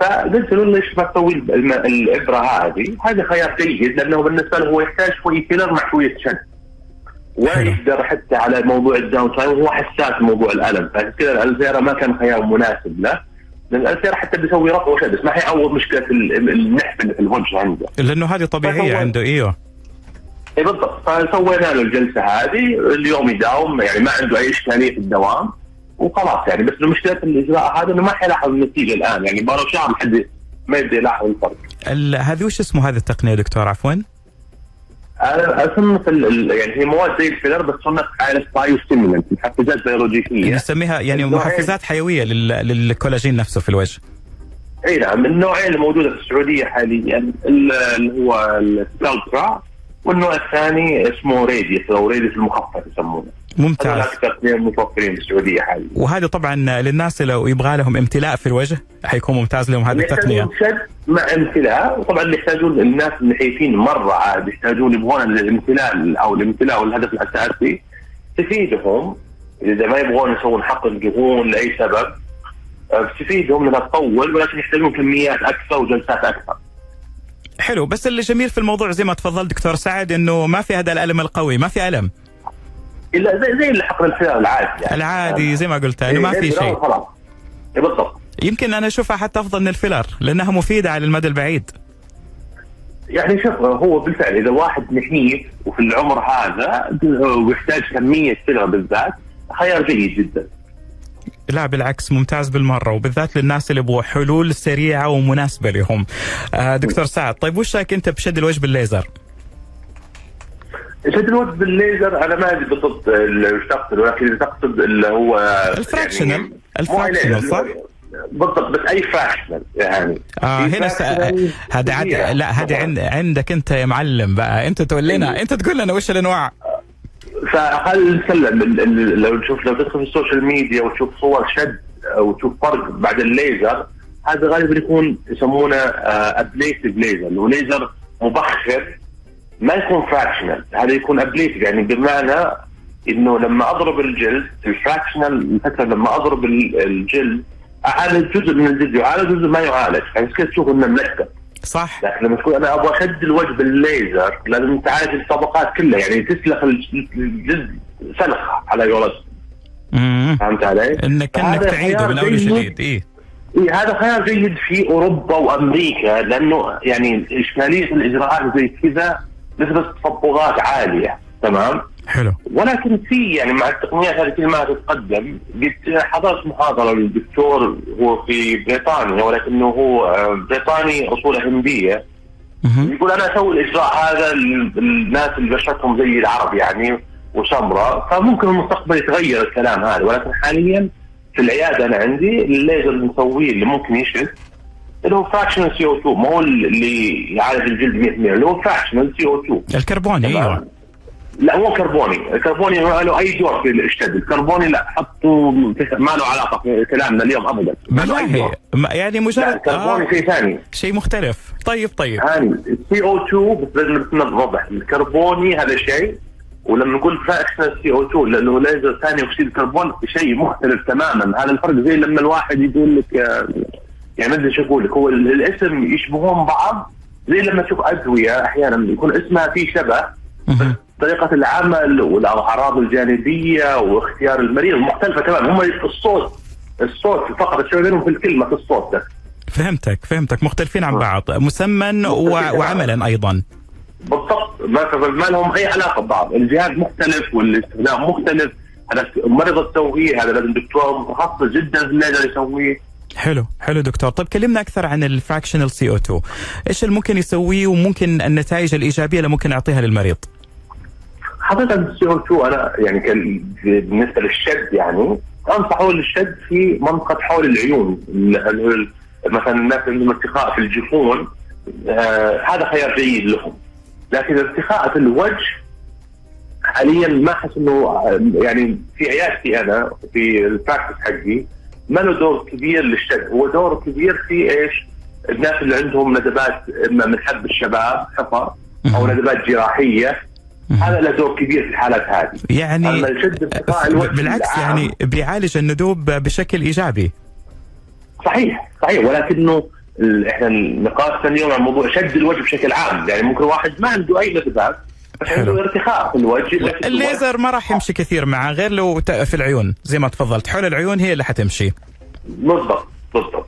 فقلت له ليش ما تسوي الإبرة هذه؟ هذا خيار جيد لأنه بالنسبة له هو يحتاج شوي فيلر مع شوية شد. ولا حلو. يقدر حتى على موضوع ال downtime وهو حساس موضوع الألم. فعشان كذا ما كان خيار مناسب له. لأن حتى بيسوي رفع وشد بس ما حيعوض مشكلة ال- ال- النحف اللي في الوجه عنده. لأنه هذه طبيعية عنده إيوه اي بالضبط فسوينا له الجلسة هذه اليوم يداوم يعني ما عنده أي إشكالية في الدوام وخلاص يعني بس مشكله الإجراء هذا إنه ما حيلاحظ النتيجة الآن يعني له شهر لحد ما يبدأ يلاحظ الفرق. ال- هذه وش اسمه هذه التقنية دكتور عفوا؟ اصنف يعني هي مواد زي الفيلر بس صنف على bio-stimulant محفزات بيولوجيه نسميها يعني. محفزات حيوية لل- للكولاجين نفسه في الوجه إي نعم النوعين الموجودة في السعودية حاليا ال- اللي هو السكلبترا والنوع الثاني اسمه راديس أو راديس المخفف يسمونه. ممتاز. أكثر اثنين متوفرين في السعوديه حاليا. وهذه طبعا للناس لو يبغى لهم امتلاء في الوجه حيكون ممتاز لهم هذه التقنية. مع امتلاء. وطبعا يحتاجون الناس النحيفين مرة عاد يحتاجون يبغون الامتلاء أو الامتلاء والهدف الأساسي تفيدهم. إذا ما يبغون يسوون حقن دهون لأي سبب آه، تفيدهم لانها تطول ولكن يحتاجون كميات أكثر وجلسات أكثر. حلو. بس اللي جميل في الموضوع زي ما تفضل دكتور سعد إنه ما في هذا الألم القوي ما في ألم. إلا زي زي اللي الفئه العادي يعني. العادي زي ما قلت انه ما إيه، في إيه، شيء إيه، بالضبط يمكن أنا أشوفها حتى أفضل من الفيلر لأنها مفيدة على المدى البعيد يعني شوف هو بالفعل إذا واحد نحيف وفي العمر هذا ويحتاج كمية فيلر بالذات خيار جيد جدا. لا بالعكس ممتاز بالمرة وبالذات للناس اللي يبغوا حلول سريعة ومناسبة لهم. آه دكتور سعد طيب وش رأيك أنت بشد الوجه بالليزر؟ شد الوجه بالليزر أنا ما أدري بالضبط ال- وش تقصد؟ ولكن إذا تقصد اللي هو ال fractional. يعني ال fractional صح؟ بالضبط بس أي fractional يعني. آه هنا س... هذا كثيرة. لا هذه عند... عندك أنت يا معلم بقى. أنت تقول لنا أنت تقول لنا وش الأنواع. فخل ال- لو تشوف لو تدخل في ال social media وتشوف صور شد أو تشوف فرق بعد الليزر هذا غالبا يكون يسمونه ablative laser اللي هو ليزر مبخر ما يكون fractional هذا يكون ablative يعني بمعنى إنه لما أضرب الجلد ال fractional مثلا لما أضرب ال- الجلد أعالج جزء من الجلد يعالج جزء ما يعالج. عشان كذا تشوف إنه منكب صح. لكن لما تقول أنا أبغى اشد الوجه بالليزر لازم تعالج الطبقات كلها يعني تسلخ الج- الجلد سلخه على امم فهمت علي؟ إنك انك تعيده من أول جيد. وجديد إيه. إيه هذا خيار جيد في أوروبا وأمريكا لأنه يعني اشكاليه الإجراءات زي كذا نسبه تطبقات عالية تمام؟ حلو ولكن في يعني مع التقنيات هذه كل ما تتقدم قد حضرت محاضرة للدكتور هو في بريطانيا ولكنه هو آه، بريطاني أصولة هندية. يقول أنا أسوي الإجراء هذا للناس اللي بشرتهم زي العرب يعني وسمراء فممكن المستقبل يتغير الكلام هذا ولكن حاليا في العيادة أنا عندي الليزر اللي نسويه اللي ممكن يشعل اللي هو fractional CO 2 ما هو اللي يعالج الجلد 100% اللي هو fractional CO 2 الكربوني أيوه. لا مو كربوني، الكربوني ما له أي دور في الشد، الكربوني لا حطوا ما له علاقة في كلامنا اليوم ابدا. ما له أي دور. يعني مجرد الكربوني آه شيء ثاني. شيء مختلف. طيب طيب. ثاني ال CO 2 بس لازم نوضح الكربوني هذا شيء. ولما نقول fractional CO 2 لأنه ليزر ثاني أكسيد الكربون شيء مختلف تماما. هذا الفرق زي لما الواحد يقول لك آه، يعني أدري شو أقول لك. هو ال- الاسم يشبهون بعض زي لما تشوف ادويه أحيانا يكون اسمها في شبه مهم. طريقة العمل والأعراض الجانبية واختيار المريض مختلفة تماما. هم الصوت الصوت فقط الشيء بينهم في الكلمة في الصوت ده. فهمتك فهمتك. مختلفين عن بعض. مختلفين. وعملا أيضا. بالضبط. ما لهم أي علاقة ببعض. الجهاز مختلف والاستخدام مختلف. هذا مريض تسويه هذا لازم دكتور متخصص جدا في الليزر يسويه. حلو حلو دكتور. طيب كلمنا أكثر عن ال fractional CO 2 إيش اللي ممكن يسويه وممكن النتائج الإيجابية اللي ممكن يعطيها للمريض؟ حقيقة ال CO 2 أنا يعني كان بالنسبة للشد يعني أنصحه للشد في منطقة حول العيون ال- ال- مثلا الناس عندهم ارتخاء في الجفون آه هذا خيار جيد لهم. لكن ارتخاء في الوجه حاليا ما أحس إنه آه، يعني في عيادتي أنا في البراكتس حقي ما له دور كبير للشد هو دور كبير في إيش؟ الناس اللي عندهم ندبات إما من حب الشباب حفر أو. ندبات جراحية. هذا له دور كبير في الحالات هذه يعني أما الشد بالعكس يعني بيعالج الندوب بشكل إيجابي صحيح صحيح ولكنه إحنا النقاش ثاني يوم عن موضوع شد الوجه بشكل عام يعني ممكن واحد ما عنده أي ندبات. عنده ارتخاء في الوجه الليزر ما راح يمشي كثير معه غير لو في العيون زي ما تفضلت حول العيون هي اللي حتمشي بالضبط بالضبط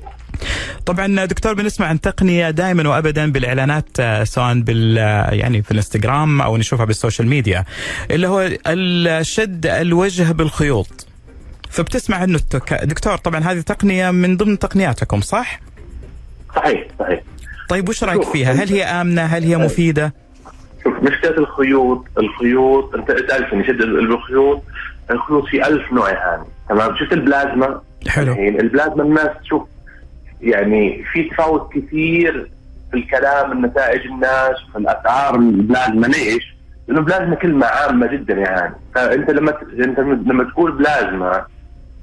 طبعا دكتور بنسمع عن تقنية دائما وابدا بالإعلانات آه، سواء بال آه، يعني في الإنستغرام أو نشوفها بال social media اللي هو الشد الوجه بالخيوط فبتسمع عنه التك... دكتور طبعا هذه تقنية من ضمن تقنياتكم صح؟ صحيح صحيح طيب وش رأيك فيها؟ هل هي آمنة؟ هل هي مفيدة؟ شوف مشكلة الخيوط الخيوط أنت سالتني شد الخيوط الخيوط في ألف نوع يعني تمام شفت البلازما حلو. الحين البلازما الناس تشوف يعني في تفاوت كثير في الكلام النتائج الناس في الأسعار البلازما ليش؟ لأنه بلازما كلمة عامة جدا يعني فأنت لما أنت لما تقول بلازما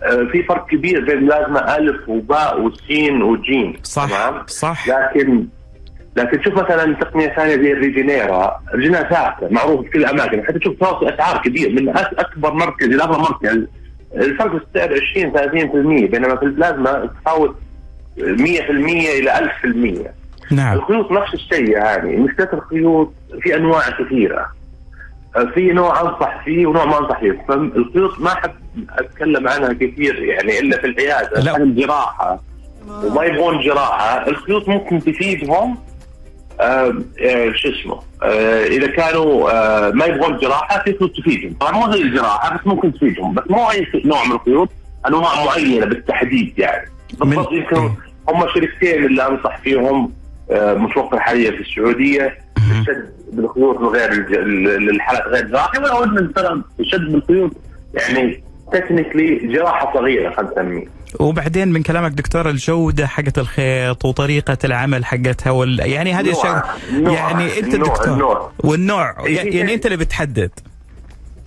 آه، في فرق كبير بين بلازما ألف وباء وسين وجيم صح تمام؟ صح لكن لكن شوف مثلا تقنية ثانية زي الريجينيرا الريجينيرا ثابته معروف في كل الأماكن. حتى تشوف تفاوت أسعار كبير من أكبر مركز إلى أصغر مركز. الفرق في السعر 20 30% بينما في البلازما تفاوت 100% إلى 1000% نعم. الخيوط نفس الشيء يعني. مشكلة الخيوط في أنواع كثيرة. في نوع أنصح فيه ونوع ما أنصح فيه. فالخيوط ما احب أتكلم عنها كثير يعني إلا في العيادة. لا. الجراحه وما يبغون جراحة. الخيوط ممكن تفيدهم آه آه شو اسمه؟ آه إذا كانوا آه ما يبغون جراحة في خيوط تفيدهم. طبعا مو زي الجراحة بس ممكن تفيدهم بس مو أي نوع من الخيوط أنواع معينة بالتحديد يعني. بالضبط من- يمكن. هم شركتين اللي أنصح فيهم آه، متوفر حاليا في السعودية الشد بالخيوط الغير الحالات غير جراحي ان ترى الشد بالخيوط يعني تكنيكلي جراحة صغيرة خلينا نسميه. وبعدين من كلامك دكتور الجودة حقت الخيط وطريقة العمل حقتها وال... يعني هذه نوع- أشياء نوع- يعني أنت النوع- الدكتور النوع. والنوع. إيه، يعني, في- يعني أنت اللي بتحدد.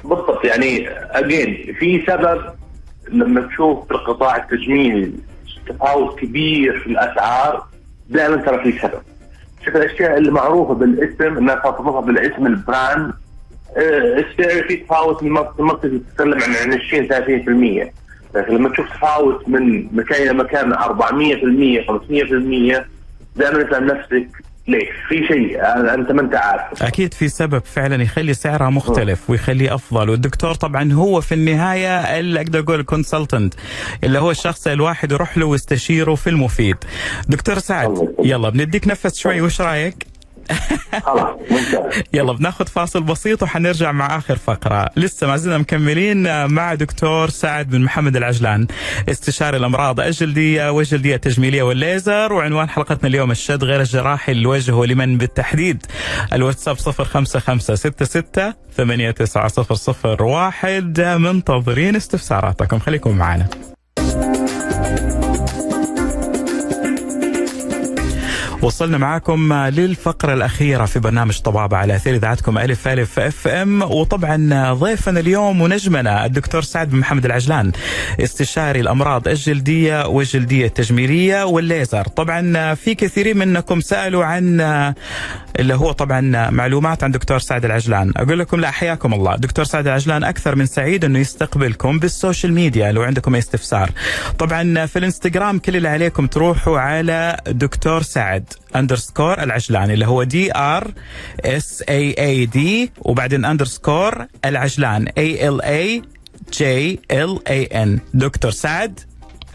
بالضبط. يعني اجين في سبب لما تشوف في القطاع التجميلي تفاوت كبير في الأسعار دائما ترى في سبب. شوف الأشياء اللي معروفة بالاسم الناس ترتبطها بالاسم ال brand. آه، السعر في تفاوت لمنطقه تتكلم عن 20 30% لكن لما تشوف تفاوت من مكان إلى مكان 400% 500% دائما تسال نفسك ليش؟ في شيء أنت ما أنت عارف أكيد في سبب فعلا يخلي سعرها مختلف ويخليه أفضل والدكتور طبعا هو في النهاية اللي أقدر أقول consultant اللي هو الشخص الواحد يروح له ويستشيره في المفيد دكتور سعد. يلا بنديك نفس شوي وش رأيك؟ يلا بناخذ فاصل بسيط وحنرجع مع آخر فقرة. لسه ما زلنا مكملين مع دكتور سعد بن محمد العجلان. استشاري الأمراض الجلديه والجلديه التجميليه والليزر وعنوان حلقتنا اليوم الشد غير الجراحي الوجه ولمن بالتحديد. الواتساب 05566 8900 منتظرين استفساراتكم. خليكم معنا. وصلنا معاكم للفقرة الأخيرة في برنامج طبابة على أثير إذاعتكم ألف ألف FM. وطبعا ضيفنا اليوم ونجمنا الدكتور سعد بن محمد العجلان استشاري الأمراض الجلدية والجلدية التجميلية والليزر. طبعا في كثيرين منكم سألوا عن اللي هو طبعا معلومات عن دكتور سعد العجلان. أقول لكم لا حياكم الله. دكتور سعد العجلان أكثر من سعيد أنه يستقبلكم بال social media لو عندكم استفسار. طبعا في الإنستغرام كل اللي عليكم تروحوا على دكتور سعد. underscore العجلان اللي هو D R S A A D وبعدين underscore العجلان A L A J L A N دكتور سعد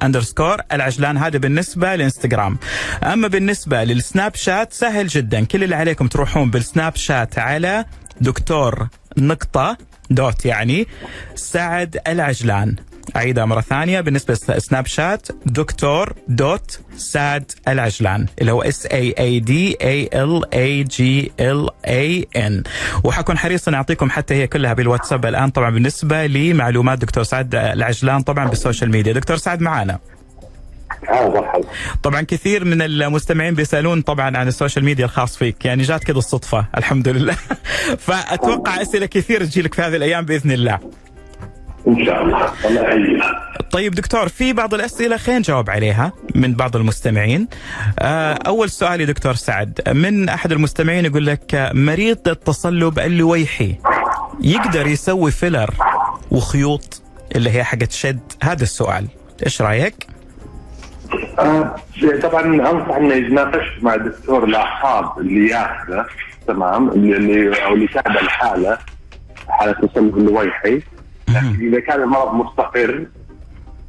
underscore العجلان هذا بالنسبة للانستغرام أما بالنسبة للسناب شات سهل جدا. كل اللي عليكم تروحون بالسناب شات على دكتور نقطة dot يعني سعد العجلان. أعيدها مرة ثانية بالنسبة لسناب شات دكتور dot سعد العجلان اللي هو S A A D A L A J L A N وحأكون حريص ان أعطيكم حتى هي كلها بالواتساب الآن. طبعا بالنسبة لمعلومات دكتور سعد العجلان طبعا بال social media. دكتور سعد معنا طبعا كثير من المستمعين بيسألون طبعا عن ال social media الخاص فيك. يعني جات كذا الصدفة الحمد لله. فأتوقع أسئلة كثير تجيلك في هذه الأيام بإذن الله. إن شاء الله. الله يحييك طيب دكتور في بعض الأسئلة خلينا نجاوب عليها من بعض المستمعين. أول سؤال يا دكتور سعد. من أحد المستمعين يقول لك مريض التصلب اللويحي يقدر يسوي فيلر وخيوط اللي هي حقت شد؟ هذا السؤال. إيش رأيك؟ آه طبعا أنصح إنه يتناقش مع دكتور الأعصاب اللي ياخذه تمام اللي أو اللي يتابع الحاله حالة التصلب اللويحي. لكن إذا كان المرض مستقر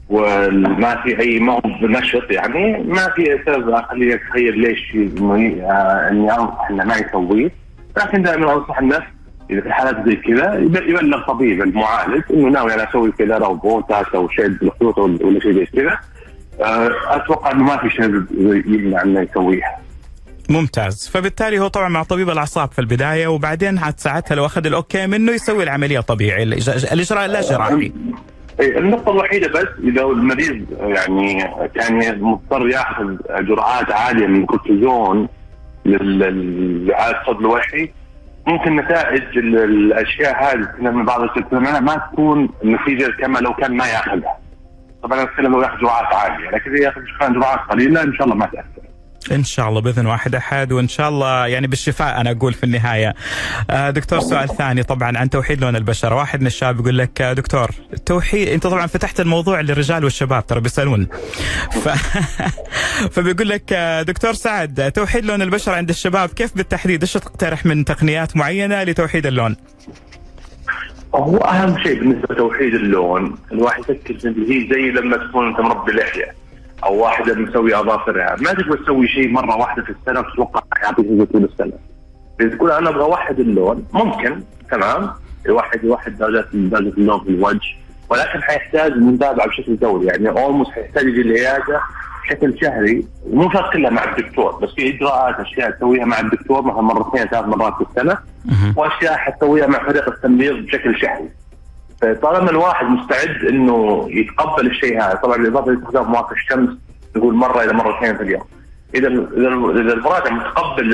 وما في اي ما هو بنشط يعني ما في سبب أخليه اتخيل ليش إني أنصح إنه ما يسويه. لكن دائما أنصح الناس إذا في حالات زي كذا يبلغ طبيب المعالج إنه ناوي أنا أسوي كذا أو بوتاس أو شد الخيوط ولا شيء زي كذا. أتوقع إنه ما في شيء يمنع إنه يسويها. ممتاز. فبالتالي هو طبعا مع طبيب الأعصاب في البداية وبعدين عاد ساعتها لو أخذ ال okay منه يسوي العملية طبيعي. الاجراء لا جراحي النقطة الوحيدة بس إذا المريض يعني كان مضطر يأخذ جرعات عالية من الكورتيزون لعلاج صدر الوحي ممكن نتائج الأشياء هذه من بعض الاستخدامات ما تكون نتيجة كما لو كان ما يأخذها. طبعا نتكلم لو يأخذ جرعات عالية لكن إذا يأخذ جرعات قليلة إن شاء الله ما تأثر. إن شاء الله بإذن واحد أحد وإن شاء الله يعني بالشفاء أنا أقول في النهاية. آه دكتور سؤال ثاني طبعا عن توحيد لون البشره، واحد من الشباب يقول لك دكتور توحيد أنت طبعا فتحت الموضوع للرجال والشباب ترى بيسألون. ف... فبيقول لك دكتور سعد توحيد لون البشره عند الشباب كيف بالتحديد؟ إيش تقترح من تقنيات معينة لتوحيد اللون؟ هو أهم شيء بالنسبة لتوحيد اللون الواحد يفكر هي زي لما تكون أنت مربي لحية أو واحدة مسوي أظافرها. ما تبغى تسوي شيء مرة واحدة في السنة وتتوقع يعطيك زي طول السنة. إذا تقول أنا أبغى اوحد اللون ممكن تمام؟ يوحد يوحد درجات درجة اللون في الوجه. ولكن حيحتاج متابعة بشكل دوري. يعني اولموست حيحتاج يجي العياده بشكل شهري. مو شرط كلها مع الدكتور بس في إجراءات أشياء تسويها مع الدكتور مثلا مرتين ثلاث مرات في السنة. وأشياء حتسويها مع فريق التمريض بشكل شهري. طالما الواحد مستعد إنه يتقبل الشيء هذا طبعا بالاضافه لاستخدام مواقع الشمس نقول مرة إلى مرتين في اليوم. إذا إذا المراجع متقبل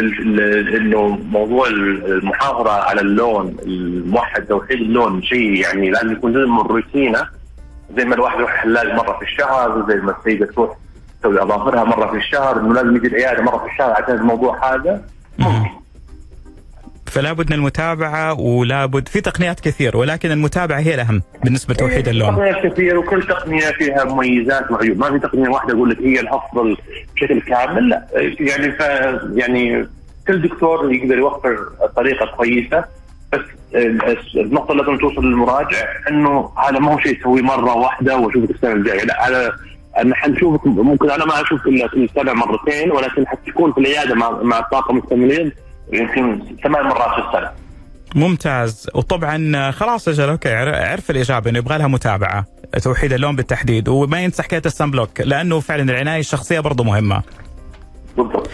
إنه موضوع المحافظة على اللون الموحد توحيد اللون شيء يعني لازم يكون جزء من الروتينة زي ما الواحد يروح حلاق مرة في الشهر زي ما السيدة تروح تسوي أظافرها مرة في الشهر إنه لازم يجي العيادة مرة في الشهر عشان الموضوع هذا. ممكن فلا بد من المتابعة ولا بد في تقنيات كثير ولكن المتابعة هي الأهم بالنسبة لتوحيد اللون. تقنيات كثير وكل تقنية فيها مميزات وعيوب، ما في تقنية واحدة أقول لك هي الأفضل بشكل كامل، لا يعني ف يعني كل دكتور يقدر يوفر طريقة كويسة بس النقطة اللي لازم توصل للمراجع إنه هذا ما هو شيء تسويه مرة واحدة وأشوفك السنة الجايه، لا هذا أنا حنشوفك ممكن أنا ما أشوف إلا كل سنه مرتين ولكن حتكون في العيادة مع مع الطاقم التمريض يمكن ثمان مرات في السنة. ممتاز. وطبعا خلاص أجل. okay عرف الإجابة إنه يبغى لها متابعة. توحيد اللون بالتحديد. وما ينسى حكاية ال sunblock لأنه فعلا العناية الشخصية برضه مهمة. بالضبط.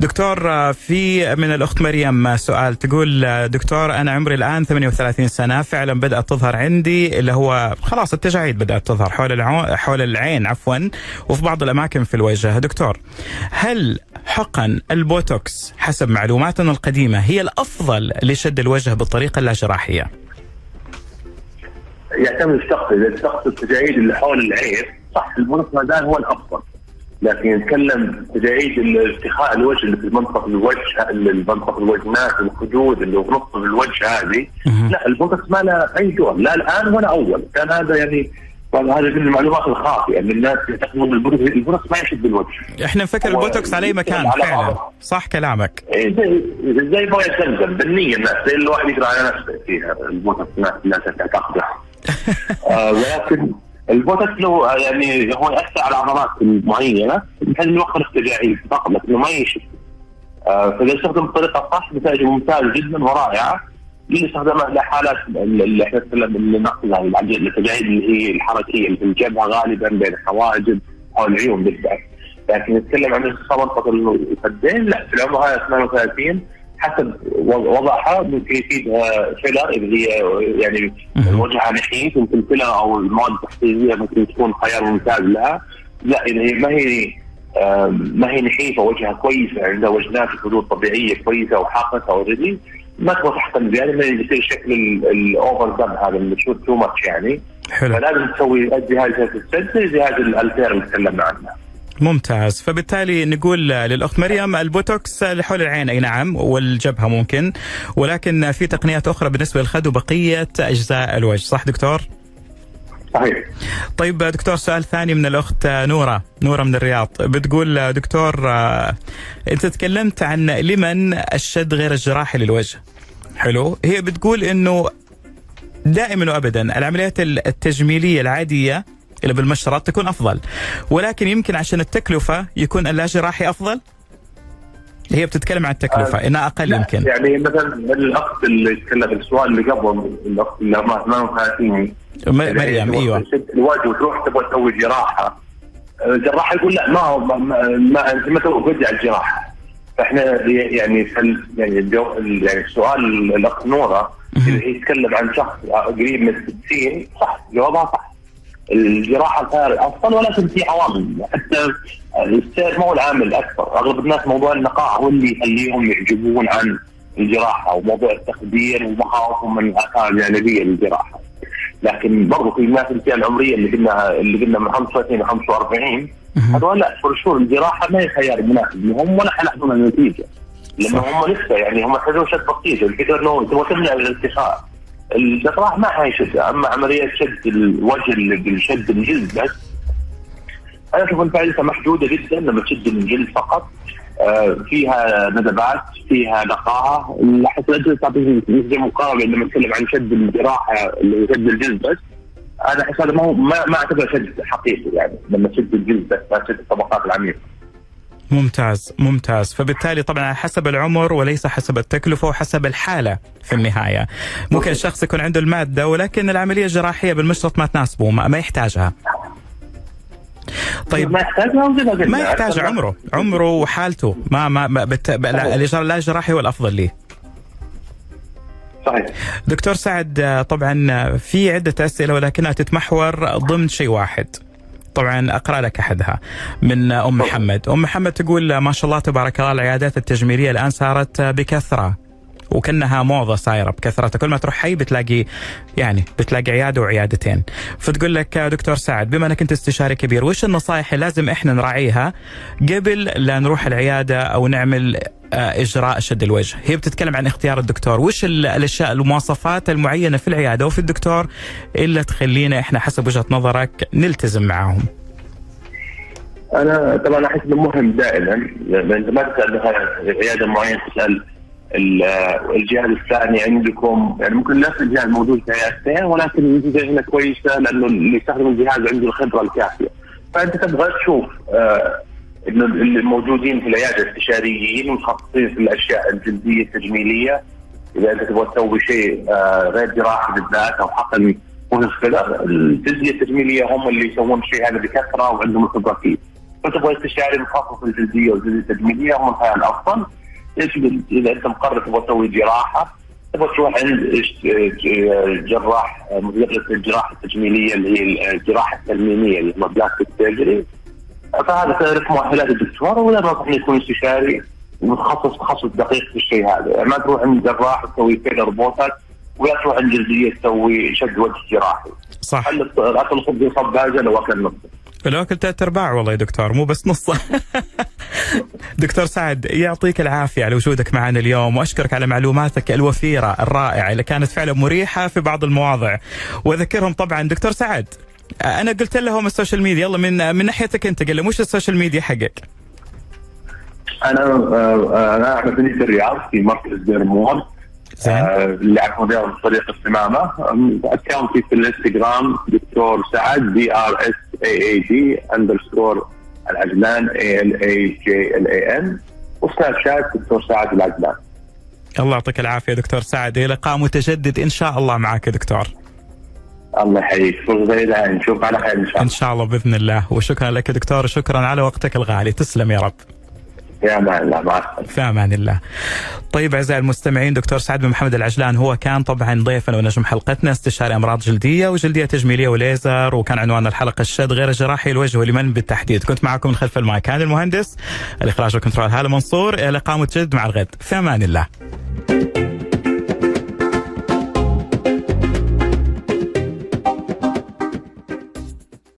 دكتور في من الأخت مريم سؤال. تقول دكتور أنا عمري الآن 38 سنة. فعلا بدأت تظهر عندي اللي هو خلاص التجاعيد بدأت تظهر حول العو... حول العين عفوا وفي بعض الأماكن في الوجه. دكتور هل حقن البوتوكس حسب معلوماتنا القديمة هي الأفضل لشد الوجه بالطريقة اللاجراحية؟ يعتمد الشخص. إذا الشخص التجاعيد اللي حول العين صح البوتوكس ما زال هو الأفضل. لكن يتكلم تجاعيد ارتخاء الوجه اللي في منطقة الوجه منطقة الوجنات الخدود اللي في الوجه هذه. لا البوتوكس ما له أي دور لا الآن ولا أول. كان هذا يعني هذا من المعلومات الخاطئة إن الناس يعتقدون البوتوكس البوتوكس ما يشد الوجه إحنا نفكر البوتوكس على أي مكان؟ فعلا. صح كلامك. إيه زي زي مويه زمزم بالنية الناس زي الواحد يقرأ على نفسه فيها البوتوكس الناس تعتقده. آه ولكن البوتوكس له يعني هو يأثر على عضلات معينه بحيث انه يوخر التجاعيد فقط لكنه ما يشد. آه فإذا استخدم بطريقه صح نتائجه ممتازه جدا ورائعة. لاستخدامها لحالات اللي إحنا اللي نقصدها التجاعيد اللي هي الحركية اللي في الجبهة غالبا بين الحواجب أو العيون بالذات لكن نتكلم عن منطقه الخدين لا في العمر هذا 38 حسب وضعها ممكن يفيد filler اللي هي يعني وجهها نحيف ممكن filler أو المواد التحفيزيه ممكن تكون خيار ممتاز لها. لا إذا هي ما هي ما هي نحيفة وجهها كويسة عندها وجنات خدود طبيعية كويسة وحاقنه already ما تبغى تحقن زياده ما يصير شكل ال overdone هذا اللي تشوف too much يعني. حلو. فلازم تسوي الجهاز الشد زي جهاز ال Ulthera اللي تكلمنا عنه. ممتاز. فبالتالي نقول للأخت مريم البوتوكس حول العين أي نعم والجبهة ممكن. ولكن في تقنيات أخرى بالنسبة للخد وبقية أجزاء الوجه صح دكتور؟ صحيح. طيب دكتور سؤال ثاني من الأخت نورة نورة من الرياض. بتقول دكتور أنت تكلمت عن لمن الشد غير الجراحي للوجه. حلو. هي بتقول إنه دائما وابدا العمليات التجميلية العادية اللي بالمشرط تكون أفضل. ولكن يمكن عشان التكلفة يكون اللاجراحي أفضل؟ هي بتتكلم عن التكلفة آه إنها أقل يمكن. يعني مثلا الأخت اللي تكلم السؤال اللي قبل الأخت اللي عمرها 38 مريم أيوه. الوجه وتروح تبغى تسوي جراحة. الجراح يقول لا ما هو ما, ما أنت ما ترجع الجراحة. فإحنا يعني فل يعني الجو يعني السؤال الأخت نوره اللي هي تتكلم عن شخص قريب من 60 صح جوابها صح. الجراحة الخيار افضل ولكن في عوامل. حتى السير ما هو العامل الأكبر. أغلب الناس موضوع النقاء هو اللي يخليهم يعجبون عن الجراحة وموضوع التخدير ومخاوفهم من الاثار الجانبية للجراحة. لكن برضه في الناس الفئة العمرية اللي قلنا اللي قلنا من 35 ل 45 هذول لا فرشور الجراحة ما هي خيار مناسب لهم ولا حيلاحظون النتيجه لأنه هم لسه يعني هم يحتاجون شد بسيط الفكرة إنه تبغى تمنع الارتخاء الجراح ما حيشد أما عملية شد الوجه اللي بالشد الجلد بس. أنا أشوف إن فائدتها محدودة جدا لما تشد الجلد فقط. آه فيها ندبات فيها نقاهة. لاحظت الاجهزه تعطيك نسبة مقاربه لما نتكلم عن شد الجراحة اللي شد الجلد بس. أنا أحس هذا ما, ما أعتبره شد حقيقي يعني لما تشد الجلد بس ما تشد الطبقات العميقة. ممتاز ممتاز. فبالتالي طبعا حسب العمر وليس حسب التكلفة وحسب الحالة في النهاية. ممكن الشخص يكون عنده المادة ولكن العملية الجراحية بالمشرط ما تناسبه ما, ما يحتاجها. طيب. ما يحتاجها ما يحتاج عمره عمره وحالته. ما ما, ما بت... لا الجراحي هو الأفضل ليه صحيح. دكتور سعد طبعا في عدة أسئلة ولكنها تتمحور ضمن شيء واحد. طبعا أقرأ لك أحدها من أم محمد، أم محمد تقول ما شاء الله تبارك الله العيادات التجميلية الآن صارت بكثرة. وكأنها موضة صايرة بكثره كل ما تروح حي بتلاقي يعني بتلاقي عيادة وعيادتين. فتقول لك دكتور سعد بما إنك أنت استشاري كبير وش النصائح اللي لازم إحنا نراعيها قبل لا نروح العيادة أو نعمل إجراء شد الوجه؟ هي بتتكلم عن اختيار الدكتور. وش الأشياء المواصفات المعينة في العيادة؟ وفي الدكتور اللي تخلينا إحنا حسب وجهة نظرك نلتزم معاهم أنا طبعا أحس إنه مهم دائما لأن انت ما تسأل عيادة معينة تسأل الجهاز الثاني عندكم يعني ممكن نفس الجهاز موجود في عيادتين ولكن النتيجة هنا كويسة لأنه اللي يستخدم الجهاز عنده الخبرة الكافية فأنت تبغى تشوف إنه الموجودين في العيادة الاستشاريين متخصصين في الأشياء الجلدية التجميلية إذا أنت تبغى تسوي شيء آه، غير جراحي بالذات أو حقن مشكله الجلدية التجميلية هم اللي يسوون الشيء هذا بكثرة وعندهم الخبرة فيه. فتبغى استشاري متخصص في الجلدية والجلدية التجميلية هم الحياة الأفضل. إذا أنت مقرر تبغى تسوي جراحة تبغى تروح عند جراح مدرس الجراحة التجميلية اللي هي الجراحة الترميمية اللي هم plastic surgery فهذا تعرف مؤهلات الدكتور ولا ما يكون استشاري متخصص تخصص دقيق في الشيء هذا. يعني ما تروح عند جراح تسوي filler بوتوكس ولا تروح عند جلدية تسوي شد وجه جراحي. صح. أعط الخبز خبازه لو أكل نص لو اكل ثلاث أرباع والله يا دكتور مو بس نص. دكتور سعد يعطيك العافية على وجودك معنا اليوم وأشكرك على معلوماتك الوفيرة الرائعة اللي كانت فعلا مريحة في بعض المواضع. وأذكرهم طبعا دكتور سعد أنا قلت لهم ال social media يلا من من ناحيتك أنت قال لهم وش ال social media حقك؟ أنا آه، أنا احمد بني في الرياض في مركز بير مول اللي يعرفون رياض بطريقه السمامه account ي في الإنستغرام دكتور سعد D R S A A D underscore العجلان A L A J L A N وسناب شات دكتور سعد العجلان الله يعطيك العافية دكتور سعد. لقاء متجدد إن شاء الله معك يا دكتور. الله يحييك. فرصة نشوف على خير إن شاء الله. إن شاء الله بإذن الله. وشكرا لك دكتور شكرا على وقتك الغالي. تسلم يا رب. في أمان الله في أمان الله. طيب أعزائي المستمعين دكتور سعد بن محمد العجلان هو كان طبعا ضيفنا ونجم حلقتنا استشاري أمراض جلدية وجلدية تجميلية وليزر وكان عنوان الحلقة الشد غير الجراحي الوجه ولمن بالتحديد كنت معكم من خلف المايك كان المهندس الإخراج والكنترول هالة منصور إلى لقاء متجدد مع الغد في أمان الله.